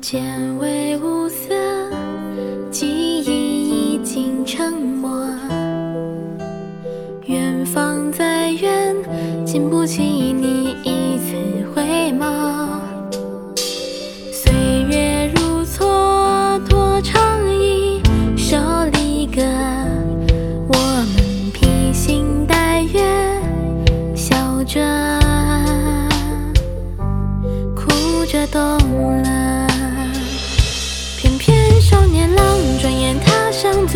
间为无色，记忆已经沉默。远方再远，经不起你一次回眸。岁月如蹉跎，长一首离歌。我们披星戴月，笑着，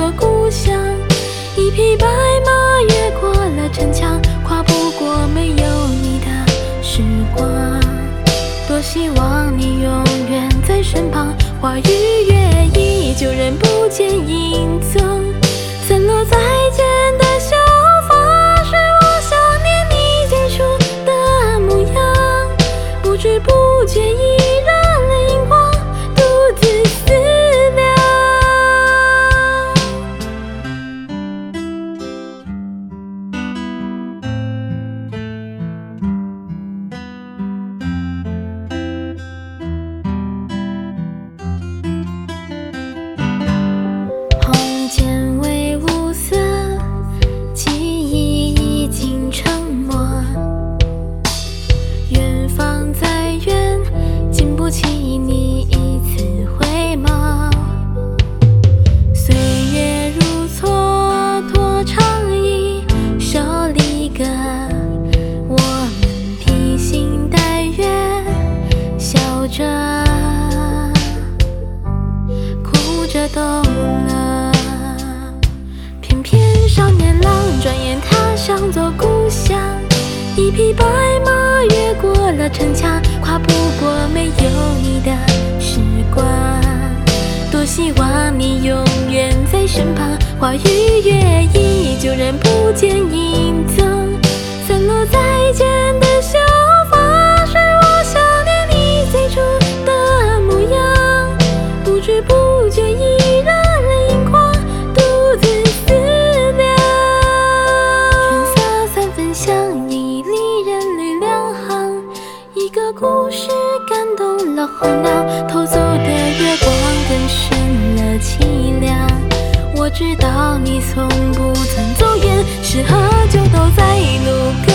踏上做故乡。一匹白马越过了城墙，跨不过没有你的时光。多希望你永远在身旁，花与月依旧人不见影踪。散落再见的秀发，是我想念你最初的模样。不知不匹白马越过了城墙，跨不过没有你的时光。多希望你永远在身旁，花与月依旧人不见影踪。了候鸟，偷走的月光更深了凄凉。我知道你从不曾走远，是喝酒都在路边。